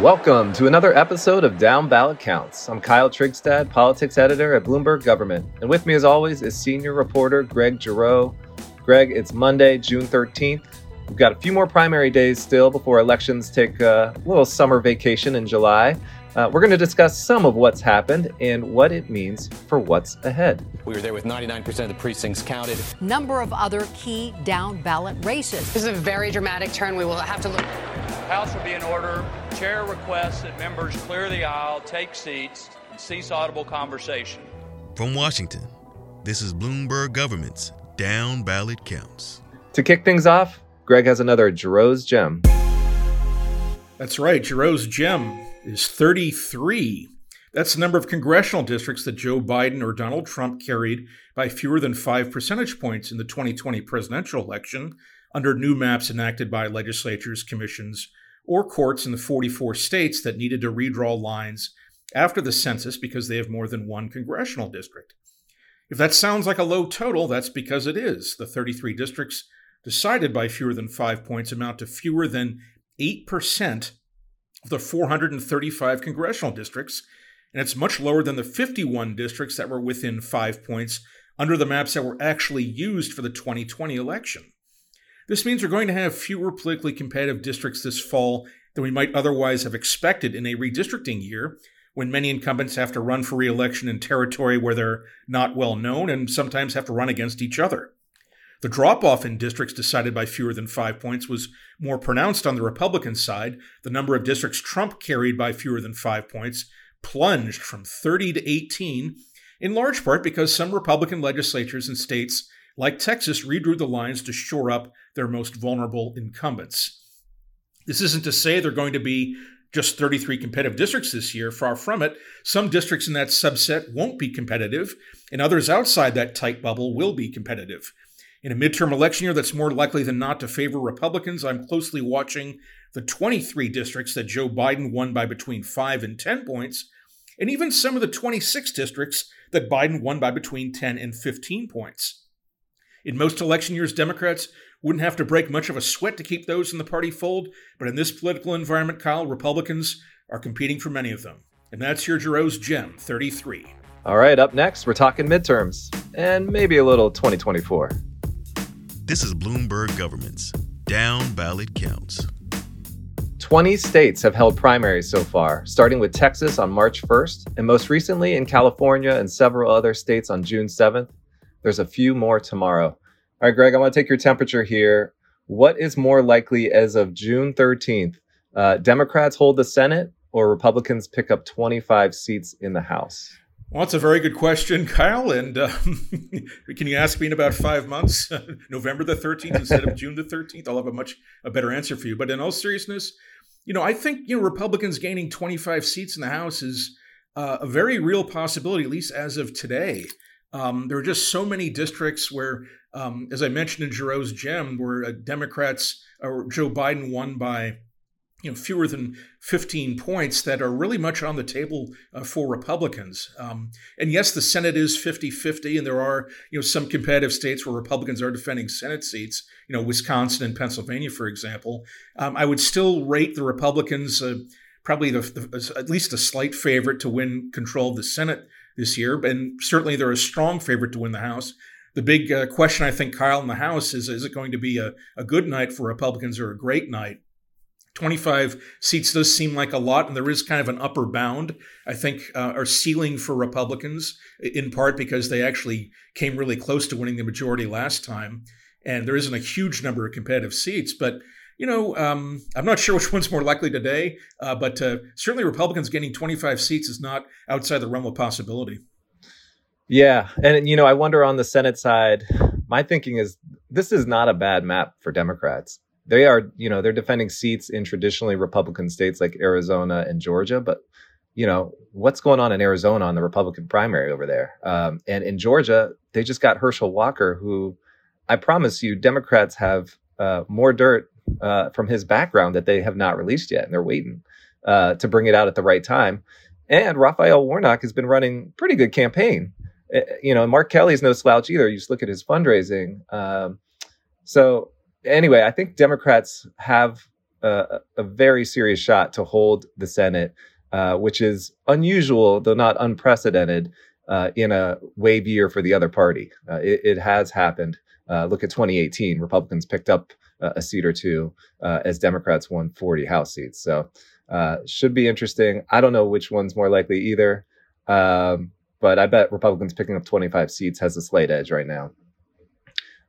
Welcome to another episode of Down Ballot Counts. I'm Kyle Trygstad, politics editor at Bloomberg Government. And with me, as always, is senior reporter Greg Giroux. Greg, it's Monday, June 13th. We've got a few more primary days still before elections take a little summer vacation in July. Uh, we're going to discuss some of what's happened and what it means for what's ahead. We were there with 99% of the precincts counted. Number of other key down ballot races. This is a very dramatic turn. We will have to look. House will be in order. Chair requests that members clear the aisle, take seats, and cease audible conversation. From Washington, this is Bloomberg Government's Down Ballot Counts. To kick things off, Greg has another Giroux's Gem. That's right, Giroux's Gem is 33. That's the number of congressional districts that Joe Biden or Donald Trump carried by fewer than five percentage points in the 2020 presidential election under new maps enacted by legislatures, commissions, or courts in the 44 states that needed to redraw lines after the census because they have more than one congressional district. If that sounds like a low total, that's because it is. The 33 districts decided by fewer than five points amount to fewer than 8% of the 435 congressional districts, and it's much lower than the 51 districts that were within five points under the maps that were actually used for the 2020 election. This means we're going to have fewer politically competitive districts this fall than we might otherwise have expected in a redistricting year, when many incumbents have to run for re-election in territory where they're not well known and sometimes have to run against each other. The drop off in districts decided by fewer than five points was more pronounced on the Republican side. The number of districts Trump carried by fewer than five points plunged from 30 to 18, in large part because some Republican legislatures and states like Texas redrew the lines to shore up their most vulnerable incumbents. This isn't to say they're going to be just 33 competitive districts this year, far from it. Some districts in that subset won't be competitive, and others outside that tight bubble will be competitive. In a midterm election year that's more likely than not to favor Republicans, I'm closely watching the 23 districts that Joe Biden won by between 5 and 10 points, and even some of the 26 districts that Biden won by between 10 and 15 points. In most election years, Democrats wouldn't have to break much of a sweat to keep those in the party fold, but in this political environment, Kyle, Republicans are competing for many of them. And that's your Giroux's Gem 33. All right, up next, we're talking midterms and maybe a little 2024. This is Bloomberg Government's Down Ballot Counts. 20 states have held primaries so far, starting with Texas on March 1st, and most recently in California and several other states on June 7th. There's a few more tomorrow. All right, Greg, I want to take your temperature here. What is more likely as of June 13th? Uh, Democrats hold the Senate or Republicans pick up 25 seats in the House? Well, that's a very good question, Kyle. And um, can you ask me in about five months, November the 13th instead of June the 13th? I'll have a much a better answer for you. But in all seriousness, you know, I think you know Republicans gaining 25 seats in the House is uh, a very real possibility, at least as of today. Um, there are just so many districts where, um, as I mentioned in Giroux's Gem, where uh, Democrats or Joe Biden won by you know fewer than 15 points that are really much on the table uh, for Republicans. Um, and yes, the Senate is 50-50, and there are you know some competitive states where Republicans are defending Senate seats. You know, Wisconsin and Pennsylvania, for example. Um, I would still rate the Republicans uh, probably the, the, at least a slight favorite to win control of the Senate this year, and certainly they're a strong favorite to win the House. The big uh, question, I think, Kyle, in the House is: Is it going to be a, a good night for Republicans or a great night? 25 seats does seem like a lot, and there is kind of an upper bound, I think, uh, or ceiling for Republicans, in part because they actually came really close to winning the majority last time. And there isn't a huge number of competitive seats, but you know, um, I'm not sure which one's more likely today, uh, but uh, certainly Republicans gaining 25 seats is not outside the realm of possibility. Yeah, and you know, I wonder on the Senate side. My thinking is this is not a bad map for Democrats they are, you know, they're defending seats in traditionally Republican states like Arizona and Georgia, but you know what's going on in Arizona on the Republican primary over there, um, and in Georgia they just got Herschel Walker, who I promise you Democrats have uh, more dirt uh, from his background that they have not released yet, and they're waiting uh, to bring it out at the right time. And Raphael Warnock has been running pretty good campaign. Uh, you know, Mark Kelly is no slouch either. You just look at his fundraising. Um, so anyway, I think Democrats have a, a very serious shot to hold the Senate, uh, which is unusual, though not unprecedented, uh, in a wave year for the other party. Uh, it, it, has happened. Uh, look at 2018. Republicans picked up a seat or two as Democrats won 40 House seats. So should be interesting. I don't know which one's more likely either. Um, but I bet Republicans picking up 25 seats has a slight edge right now.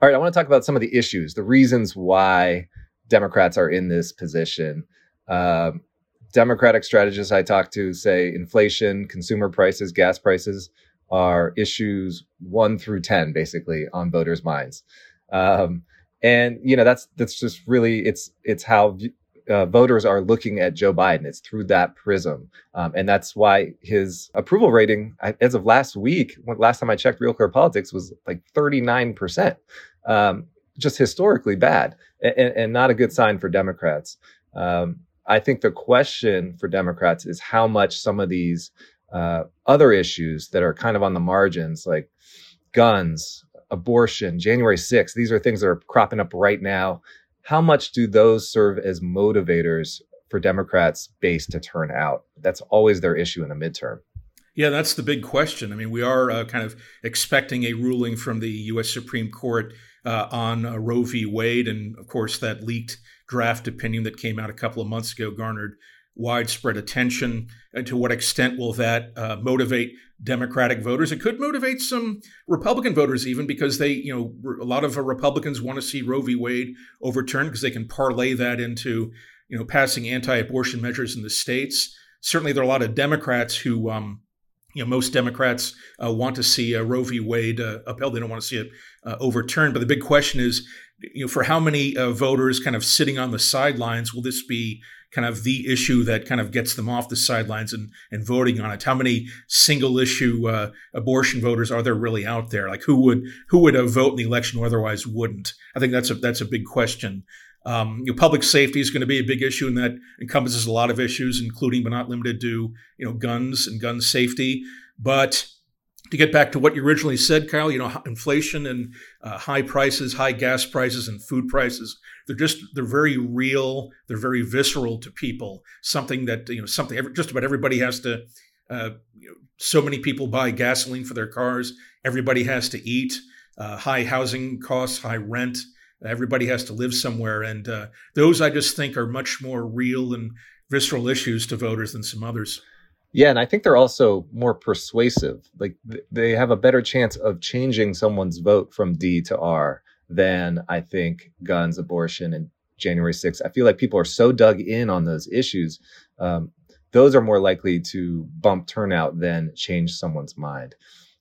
All right, I want to talk about some of the issues, the reasons why Democrats are in this position. Um, Democratic strategists I talk to say inflation, consumer prices, gas prices are issues one through 10, basically, on voters' minds. Um, and you know that's that's just really it's it's how uh, voters are looking at Joe Biden. It's through that prism, um, and that's why his approval rating, as of last week, last time I checked, Real Clear Politics was like thirty nine percent, um, just historically bad, and, and, not a good sign for Democrats. Um, I think the question for Democrats is how much some of these uh, other issues that are kind of on the margins, like guns, abortion, January 6th, these are things that are cropping up right now how much do those serve as motivators for Democrats base to turn out? That's always their issue in the midterm. Yeah, that's the big question. I mean, we are uh, kind of expecting a ruling from the U.S. Supreme Court uh, on uh, Roe v. Wade. And of course, that leaked draft opinion that came out a couple of months ago garnered widespread attention. And to what extent will that uh, motivate Democratic voters? It could motivate some Republican voters, even because they, you know, a lot of Republicans want to see Roe v. Wade overturned because they can parlay that into, you know, passing anti-abortion measures in the states. Certainly, there are a lot of Democrats who. Um, you know, most Democrats uh, want to see uh, Roe v. Wade uh, upheld. They don't want to see it uh, overturned. But the big question is, you know, for how many uh, voters kind of sitting on the sidelines will this be kind of the issue that kind of gets them off the sidelines and, and voting on it? How many single issue uh, abortion voters are there really out there? Like who would who would uh, vote in the election who otherwise wouldn't? I think that's a that's a big question. Um, you know, public safety is going to be a big issue, and that encompasses a lot of issues, including but not limited to you know guns and gun safety. But to get back to what you originally said, Kyle, you know, inflation and uh, high prices, high gas prices, and food prices, they're just, they're very real. They're very visceral to people. Something that, you know, something just about everybody has to, uh, you know, so many people buy gasoline for their cars. Everybody has to eat. Uh, high housing costs, high rent. Everybody has to live somewhere. And uh, those I just think are much more real and visceral issues to voters than some others. Yeah, and I think they're also more persuasive. Like they have a better chance of changing someone's vote from D to R than I think guns, abortion, and January 6th. I feel like people are so dug in on those issues. Um, those are more likely to bump turnout than change someone's mind.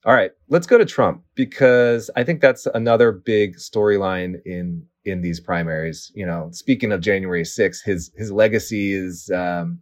All right, let's go to Trump because I think that's another big storyline in in these primaries. You know, speaking of January 6th, his his legacy is um,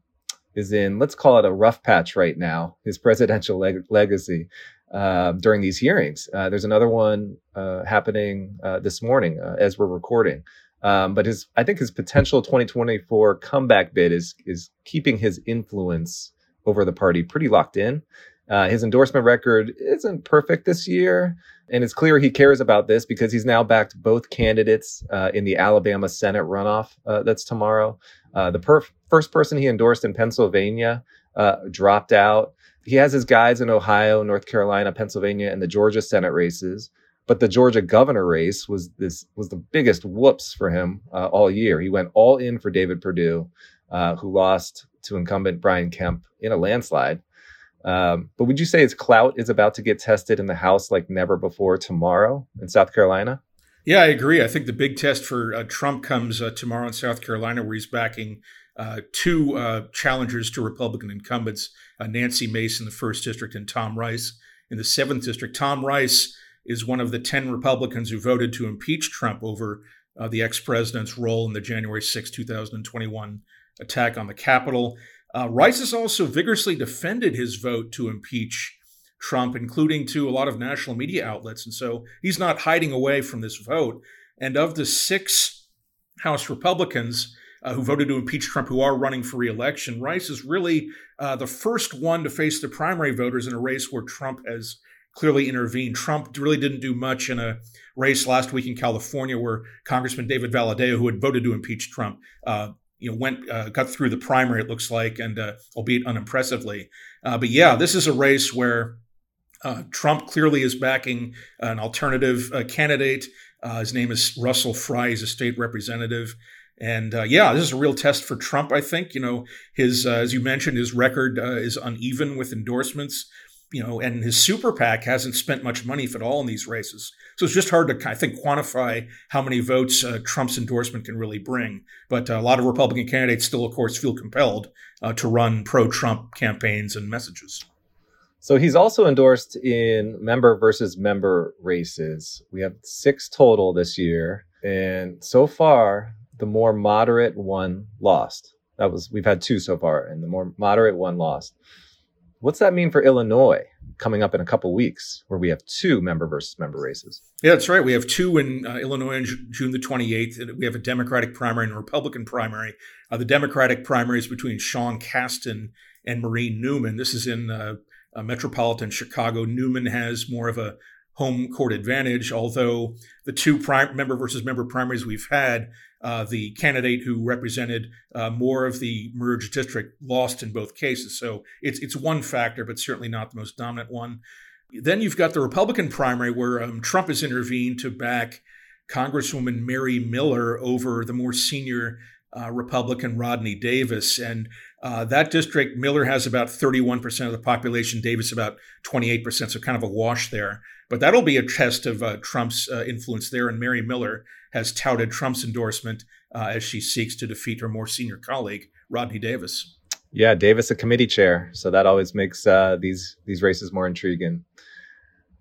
is in, let's call it a rough patch right now, his presidential leg- legacy uh, during these hearings. Uh, there's another one uh, happening uh, this morning uh, as we're recording. Um, but his, I think his potential 2024 comeback bid is is keeping his influence over the party pretty locked in. Uh, his endorsement record isn't perfect this year, and it's clear he cares about this because he's now backed both candidates uh, in the Alabama Senate runoff uh, that's tomorrow. Uh, the first person he endorsed in Pennsylvania uh, dropped out. He has his guys in Ohio, North Carolina, Pennsylvania, and the Georgia Senate races. But the Georgia governor race was this was the biggest whoops for him uh, all year. He went all in for David Perdue, who lost to incumbent Brian Kemp in a landslide. Um, but would you say his clout is about to get tested in the House like never before tomorrow in South Carolina? Yeah, I agree. I think the big test for uh, Trump comes uh, tomorrow in South Carolina, where he's backing uh, two uh, challengers to Republican incumbents uh, Nancy Mace in the first district and Tom Rice in the seventh district. Tom Rice is one of the 10 Republicans who voted to impeach Trump over uh, the ex president's role in the January 6, 2021 attack on the Capitol. Uh, Rice has also vigorously defended his vote to impeach Trump, including to a lot of national media outlets. And so he's not hiding away from this vote. And of the six House Republicans uh, who voted to impeach Trump who are running for reelection, Rice is really uh, the first one to face the primary voters in a race where Trump has clearly intervened. Trump really didn't do much in a race last week in California where Congressman David Valadao, who had voted to impeach Trump, uh, you know went uh, got through the primary. It looks like, and uh, albeit unimpressively. Uh, but yeah, this is a race where uh, Trump clearly is backing an alternative uh, candidate. Uh, his name is Russell Fry. He's a state representative. And yeah, this is a real test for Trump. I think you know his, as you mentioned, his record is uneven with endorsements. You know, and his super PAC hasn't spent much money, if at all, in these races. So it's just hard to, I think, quantify how many votes uh, Trump's endorsement can really bring. But uh, a lot of Republican candidates still, of course, feel compelled uh, to run pro-Trump campaigns and messages. So he's also endorsed in member versus member races. We have six total this year. And so far, the more moderate one lost. That was, we've had two so far, and the more moderate one lost. What's that mean for Illinois coming up in a couple weeks, where we have two member versus member races? Yeah, that's right. We have two in uh, Illinois on June the 28th. We have a Democratic primary and a Republican primary. Uh, the Democratic primary is between Sean Casten and Maureen Newman. This is in uh, uh, metropolitan Chicago. Newman has more of a home court advantage, although the two prime member versus member primaries we've had, uh, the candidate who represented uh, more of the merged district lost in both cases. So it's it's one factor, but certainly not the most dominant one. Then you've got the Republican primary where um, Trump has intervened to back Congresswoman Mary Miller over the more senior uh, Republican Rodney Davis. And uh, that district, Miller has about 31% of the population, Davis about 28%, so kind of a wash there. But that'll be a test of uh, Trump's uh, influence there. And Mary Miller has touted Trump's endorsement uh, as she seeks to defeat her more senior colleague, Rodney Davis. Yeah, Davis a committee chair, so that always makes uh, these these races more intriguing.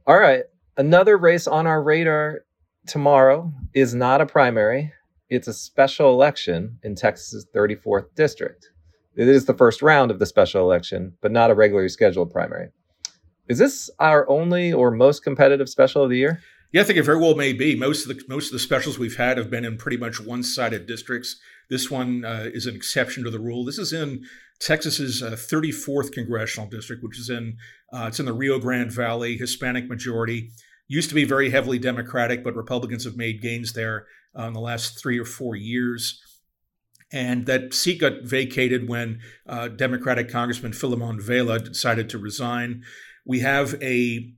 All right, another race on our radar tomorrow is not a primary it's a special election in Texas's 34th district. It is the first round of the special election, but not a regularly scheduled primary. Is this our only or most competitive special of the year? Yeah, I think it very well may be. Most of the most of the specials we've had have been in pretty much one-sided districts. This one uh, is an exception to the rule. This is in Texas's uh, 34th congressional district, which is in uh, it's in the Rio Grande Valley, Hispanic majority. Used to be very heavily Democratic, but Republicans have made gains there uh, in the last three or four years. And that seat got vacated when uh, Democratic Congressman Filemon Vela decided to resign. We have a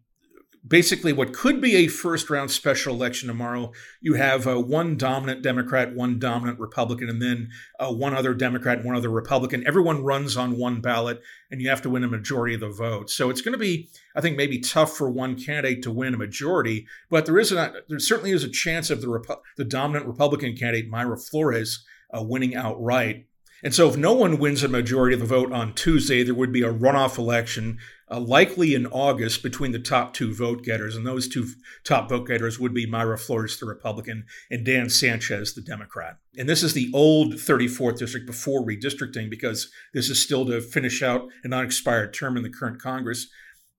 basically what could be a first round special election tomorrow. You have uh, one dominant Democrat, one dominant Republican, and then uh, one other Democrat and one other Republican. Everyone runs on one ballot, and you have to win a majority of the votes. So it's going to be, I think, maybe tough for one candidate to win a majority, but there is a, there certainly is a chance of the Repu- the dominant Republican candidate Mayra Flores uh, winning outright. And so, if no one wins a majority of the vote on Tuesday, there would be a runoff election, uh, likely in August, between the top two vote getters. And those two top vote getters would be Mayra Flores, the Republican, and Dan Sanchez, the Democrat. And this is the old 34th district before redistricting, because this is still to finish out an unexpired term in the current Congress.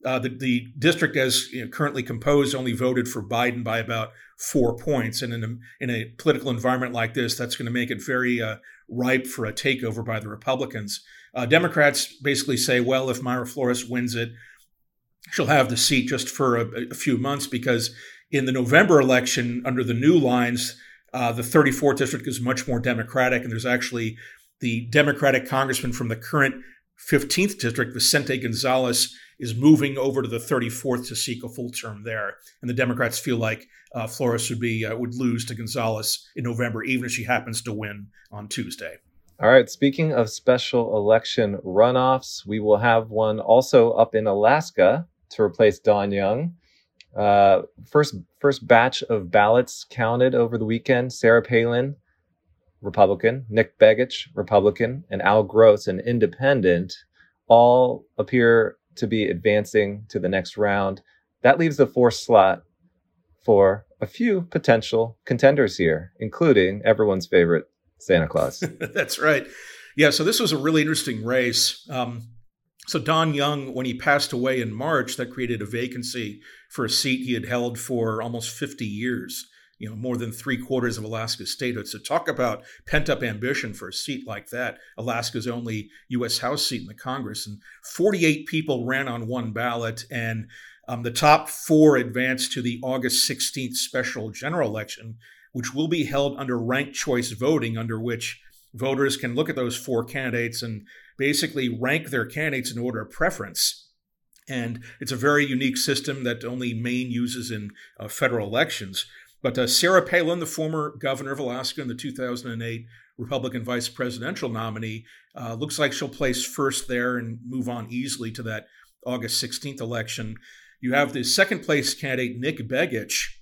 Uh, the, the, district, as you know, currently composed, only voted for Biden by about four points. And in a, in a political environment like this, that's going to make it very uh, ripe for a takeover by the Republicans. Uh, Democrats basically say, well, if Mayra Flores wins it, she'll have the seat just for a, a few months because in the November election, under the new lines, uh, the 34th district is much more Democratic, and there's actually the Democratic congressman from the current 15th district, Vicente Gonzalez, is moving over to the 34th to seek a full term there. And the Democrats feel like uh, Flores would be uh, would lose to Gonzalez in November, even if she happens to win on Tuesday. All right. Speaking of special election runoffs, we will have one also up in Alaska to replace Don Young. Uh, first first batch of ballots counted over the weekend. Sarah Palin, Republican, Nick Begich, Republican, and Al Gross, an independent, all appear to be advancing to the next round. That leaves the fourth slot for a few potential contenders here, including everyone's favorite Santa Claus. That's right. Yeah, so this was a really interesting race. Um, so Don Young, when he passed away in March, that created a vacancy for a seat he had held for almost 50 years you know, more than three quarters of Alaska's statehood. So talk about pent up ambition for a seat like that. Alaska's only U.S. House seat in the Congress, and 48 people ran on one ballot, and um, the top four advanced to the August 16th special general election, which will be held under ranked choice voting, under which voters can look at those four candidates and basically rank their candidates in order of preference. And it's a very unique system that only Maine uses in uh, federal elections. But uh, Sarah Palin, the former governor of Alaska and the 2008 Republican vice presidential nominee, uh, looks like she'll place first there and move on easily to that August 16th election. You have the second place candidate, Nick Begich,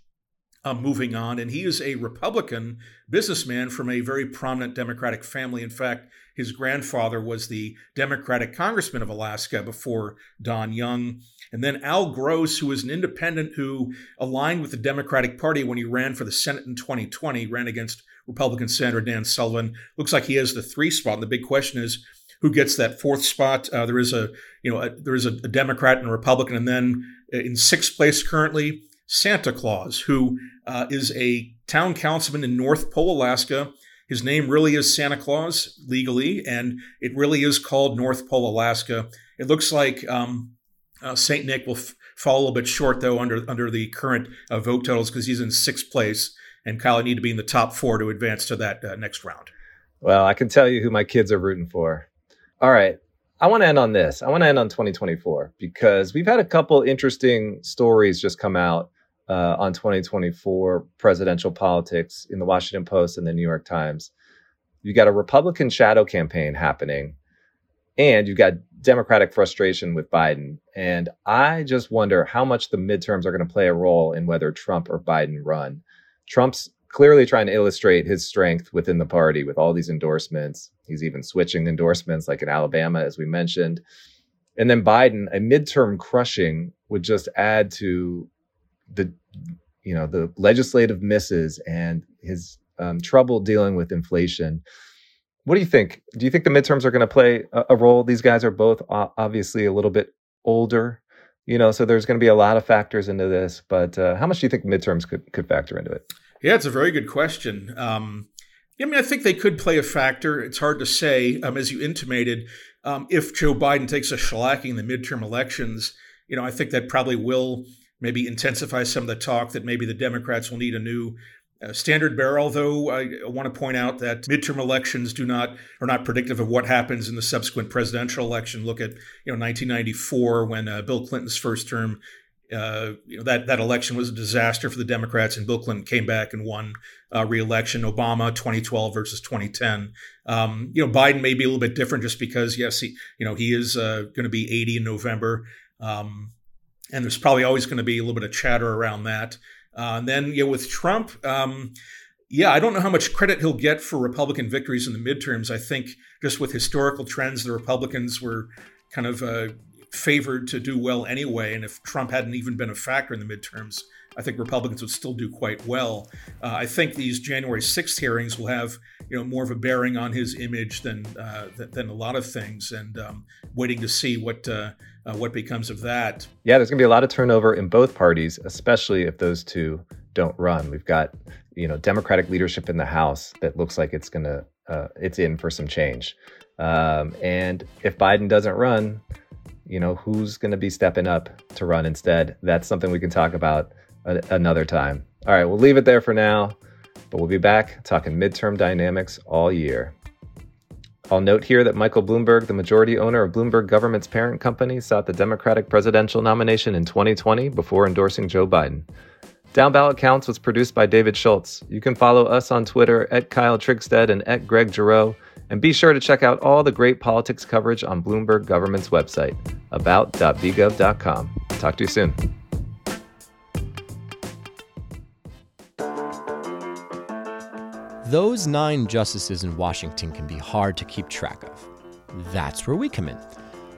uh, moving on, and he is a Republican businessman from a very prominent Democratic family. In fact, his grandfather was the Democratic congressman of Alaska before Don Young. And then Al Gross, who was an independent who aligned with the Democratic Party when he ran for the Senate in 2020, ran against Republican Senator Dan Sullivan. Looks like he has the three spot. And the big question is who gets that fourth spot. Uh, there is a you know a, there is a, a, Democrat and a Republican, and then in sixth place currently Santa Claus, who uh, is a town councilman in North Pole, Alaska. His name really is Santa Claus legally, and it really is called North Pole, Alaska. It looks like um, uh, Saint Nick will f- fall a little bit short though under under the current uh, vote totals because he's in sixth place, and Kyle need to be in the top four to advance to that uh, next round. Well, I can tell you who my kids are rooting for. All right, I want to end on this. I want to end on 2024 because we've had a couple interesting stories just come out uh, on 2024 presidential politics in the Washington Post and the New York Times. You got a Republican shadow campaign happening, and you've got Democratic frustration with Biden. And I just wonder how much the midterms are going to play a role in whether Trump or Biden run. Trump's clearly trying to illustrate his strength within the party with all these endorsements. He's even switching endorsements, like in Alabama, as we mentioned. And then Biden, a midterm crushing would just add to the you know the legislative misses and his um, trouble dealing with inflation. What do you think? Do you think the midterms are going to play a, a, role? These guys are both obviously a little bit older, you know, so there's going to be a lot of factors into this. But uh, how much do you think midterms could could factor into it? Yeah, it's a very good question. Um, I mean, I think they could play a factor. It's hard to say, um, as you intimated, um, if Joe Biden takes a shellacking in the midterm elections. You know, I think that probably will maybe intensify some of the talk that maybe the Democrats will need a new uh, standard bearer. Although I want to point out that midterm elections do not are not predictive of what happens in the subsequent presidential election. Look at you know 1994 when uh, Bill Clinton's first term. Uh, you know that that election was a disaster for the Democrats, and Bill Clinton came back and won uh, re-election. Obama 2012 versus 2010. Um, you know Biden may be a little bit different just because yes, he you know he is uh, going to be 80 in November. Um, and there's probably always going to be a little bit of chatter around that. Uh, and then, know, with Trump, um, yeah, I don't know how much credit he'll get for Republican victories in the midterms. I think just with historical trends, the Republicans were kind of uh, favored to do well anyway. And if Trump hadn't even been a factor in the midterms, I think Republicans would still do quite well. Uh, I think these January 6th hearings will have you know more of a bearing on his image than uh, than a lot of things, and um, waiting to see what uh, uh, what becomes of that. Yeah, there's going to be a lot of turnover in both parties, especially if those two don't run. We've got you know Democratic leadership in the House that looks like it's going to uh, it's in for some change, um, and if Biden doesn't run. You know, who's going to be stepping up to run instead? That's something we can talk about a- another time. All right, we'll leave it there for now, but we'll be back talking midterm dynamics all year. I'll note here that Michael Bloomberg, the majority owner of Bloomberg Government's parent company, sought the Democratic presidential nomination in 2020 before endorsing Joe Biden. Down Ballot Counts was produced by David Schultz. You can follow us on Twitter at Kyle Trygstad and at Greg Giroux, and be sure to check out all the great politics coverage on Bloomberg Government's website, about.bgov.com. Talk to you soon. Those nine justices in Washington can be hard to keep track of. That's where we come in.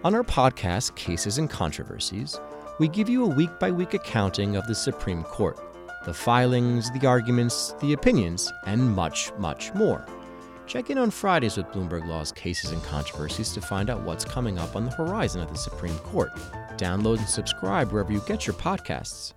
On our podcast, Cases and Controversies, we give you a week by week accounting of the Supreme Court the filings, the arguments, the opinions, and much, much more. Check in on Fridays with Bloomberg Law's Cases and Controversies to find out what's coming up on the horizon at the Supreme Court. Download and subscribe wherever you get your podcasts.